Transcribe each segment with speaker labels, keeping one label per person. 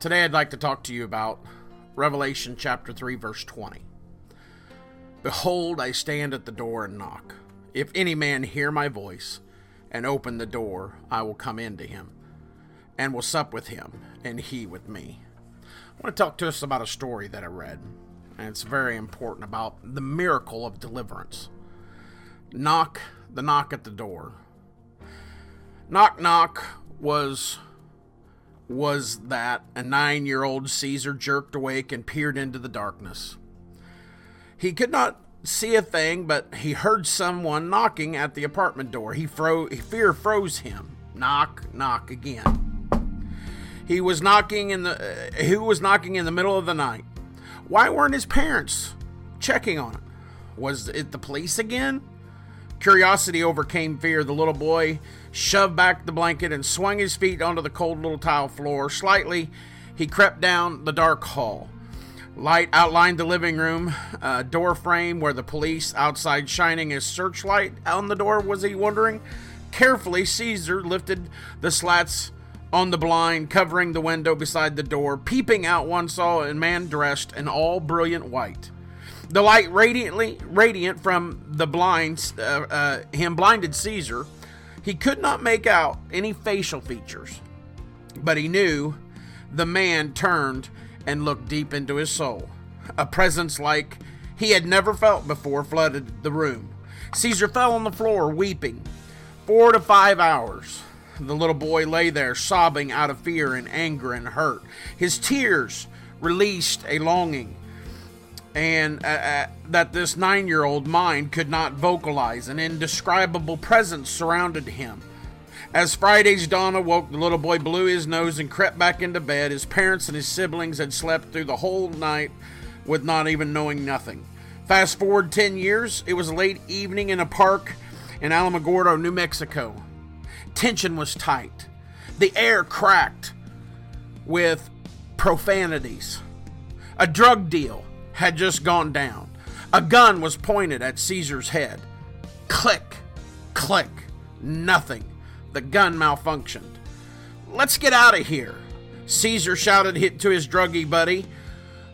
Speaker 1: Today I'd like to talk to you about Revelation chapter 3, verse 20. Behold, I stand at the door and knock. If any man hear my voice and open the door, I will come in to him and will sup with him, and he with me. I want to talk to us about a story that I read, and it's very important about the miracle of deliverance. Knock, the knock at the door. Knock, knock was was that a nine year old Caesar jerked awake and peered into the darkness. He could not see a thing, but he heard someone knocking at the apartment door. He fro- fear froze him. Knock, knock again. He was knocking in the uh, who was knocking in the middle of the night. Why weren't his parents checking on him? Was it the police again? Curiosity overcame fear. The little boy shoved back the blanket and swung his feet onto the cold little tile floor. Slightly, he crept down the dark hall. Light outlined the living room, a door frame where the police outside shining his searchlight on the door. Was he wondering? Carefully, Caesar lifted the slats on the blind, covering the window beside the door. Peeping out, one saw a man dressed in all brilliant white. The light radiantly radiant from the blinds, uh, uh, him blinded Caesar. He could not make out any facial features, but he knew the man turned and looked deep into his soul. A presence like he had never felt before flooded the room. Caesar fell on the floor, weeping. Four to five hours. The little boy lay there, sobbing out of fear and anger and hurt. His tears released a longing and uh, uh, that this nine year old mind could not vocalize. An indescribable presence surrounded him. As Friday's dawn awoke, the little boy blew his nose and crept back into bed. His parents and his siblings had slept through the whole night with not even knowing nothing. Fast forward 10 years, it was late evening in a park in Alamogordo, New Mexico. Tension was tight. The air cracked with profanities. A drug deal had just gone down. A gun was pointed at Caesar's head. Click, click, nothing. The gun malfunctioned. Let's get out of here, Caesar shouted to his druggy buddy.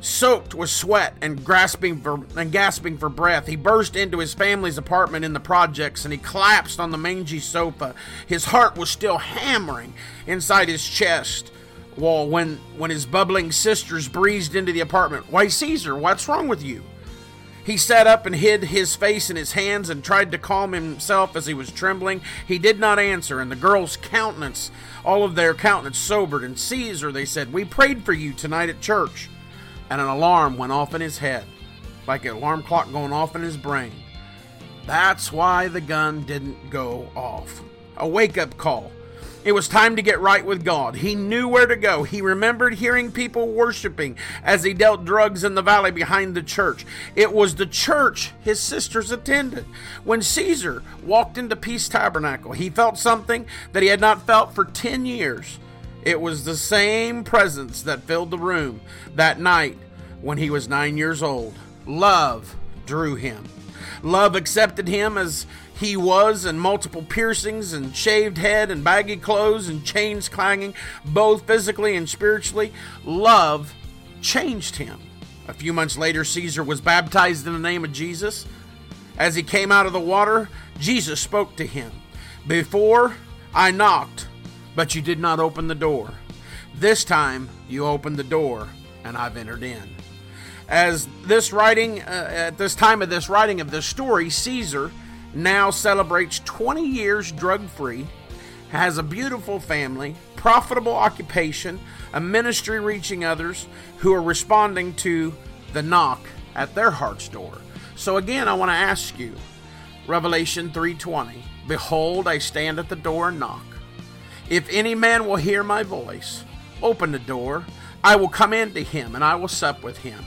Speaker 1: Soaked with sweat and grasping for and gasping for breath, he burst into his family's apartment in the projects and he collapsed on the mangy sofa. His heart was still hammering inside his chest wall when when his bubbling sisters breezed into the apartment. Why, Caesar, what's wrong with you? He sat up and hid his face in his hands and tried to calm himself as he was trembling. He did not answer, and the girls' countenance, all of their countenance sobered. And Caesar, they said, We prayed for you tonight at church. And an alarm went off in his head, like an alarm clock going off in his brain. That's why the gun didn't go off. A wake up call. It was time to get right with God. He knew where to go. He remembered hearing people worshiping as he dealt drugs in the valley behind the church. It was the church his sisters attended. When Caesar walked into Peace Tabernacle, he felt something that he had not felt for 10 years. It was the same presence that filled the room that night when he was nine years old. Love drew him. Love accepted him as he was, and multiple piercings, and shaved head, and baggy clothes, and chains clanging, both physically and spiritually. Love changed him. A few months later, Caesar was baptized in the name of Jesus. As he came out of the water, Jesus spoke to him. Before I knocked, but you did not open the door. This time you opened the door, and I've entered in. As this writing, uh, at this time of this writing of this story, Caesar now celebrates 20 years drug free, has a beautiful family, profitable occupation, a ministry reaching others who are responding to the knock at their heart's door. So again, I want to ask you, Revelation 3:20, behold I stand at the door and knock. If any man will hear my voice, open the door, I will come into him and I will sup with him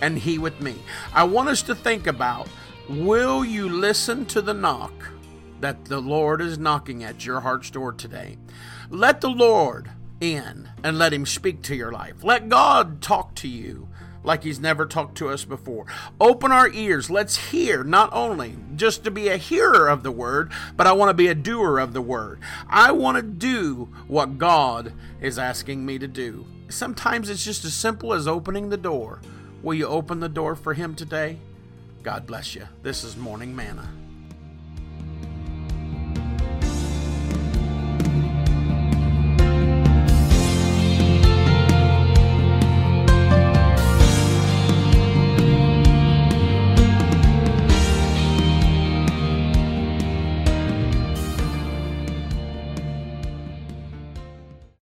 Speaker 1: and he with me. I want us to think about Will you listen to the knock that the Lord is knocking at your heart's door today? Let the Lord in and let Him speak to your life. Let God talk to you like He's never talked to us before. Open our ears. Let's hear, not only just to be a hearer of the Word, but I want to be a doer of the Word. I want to do what God is asking me to do. sometimes it's just as simple as opening the door. Will you open the door for Him today? God bless you. This is Morning Manna.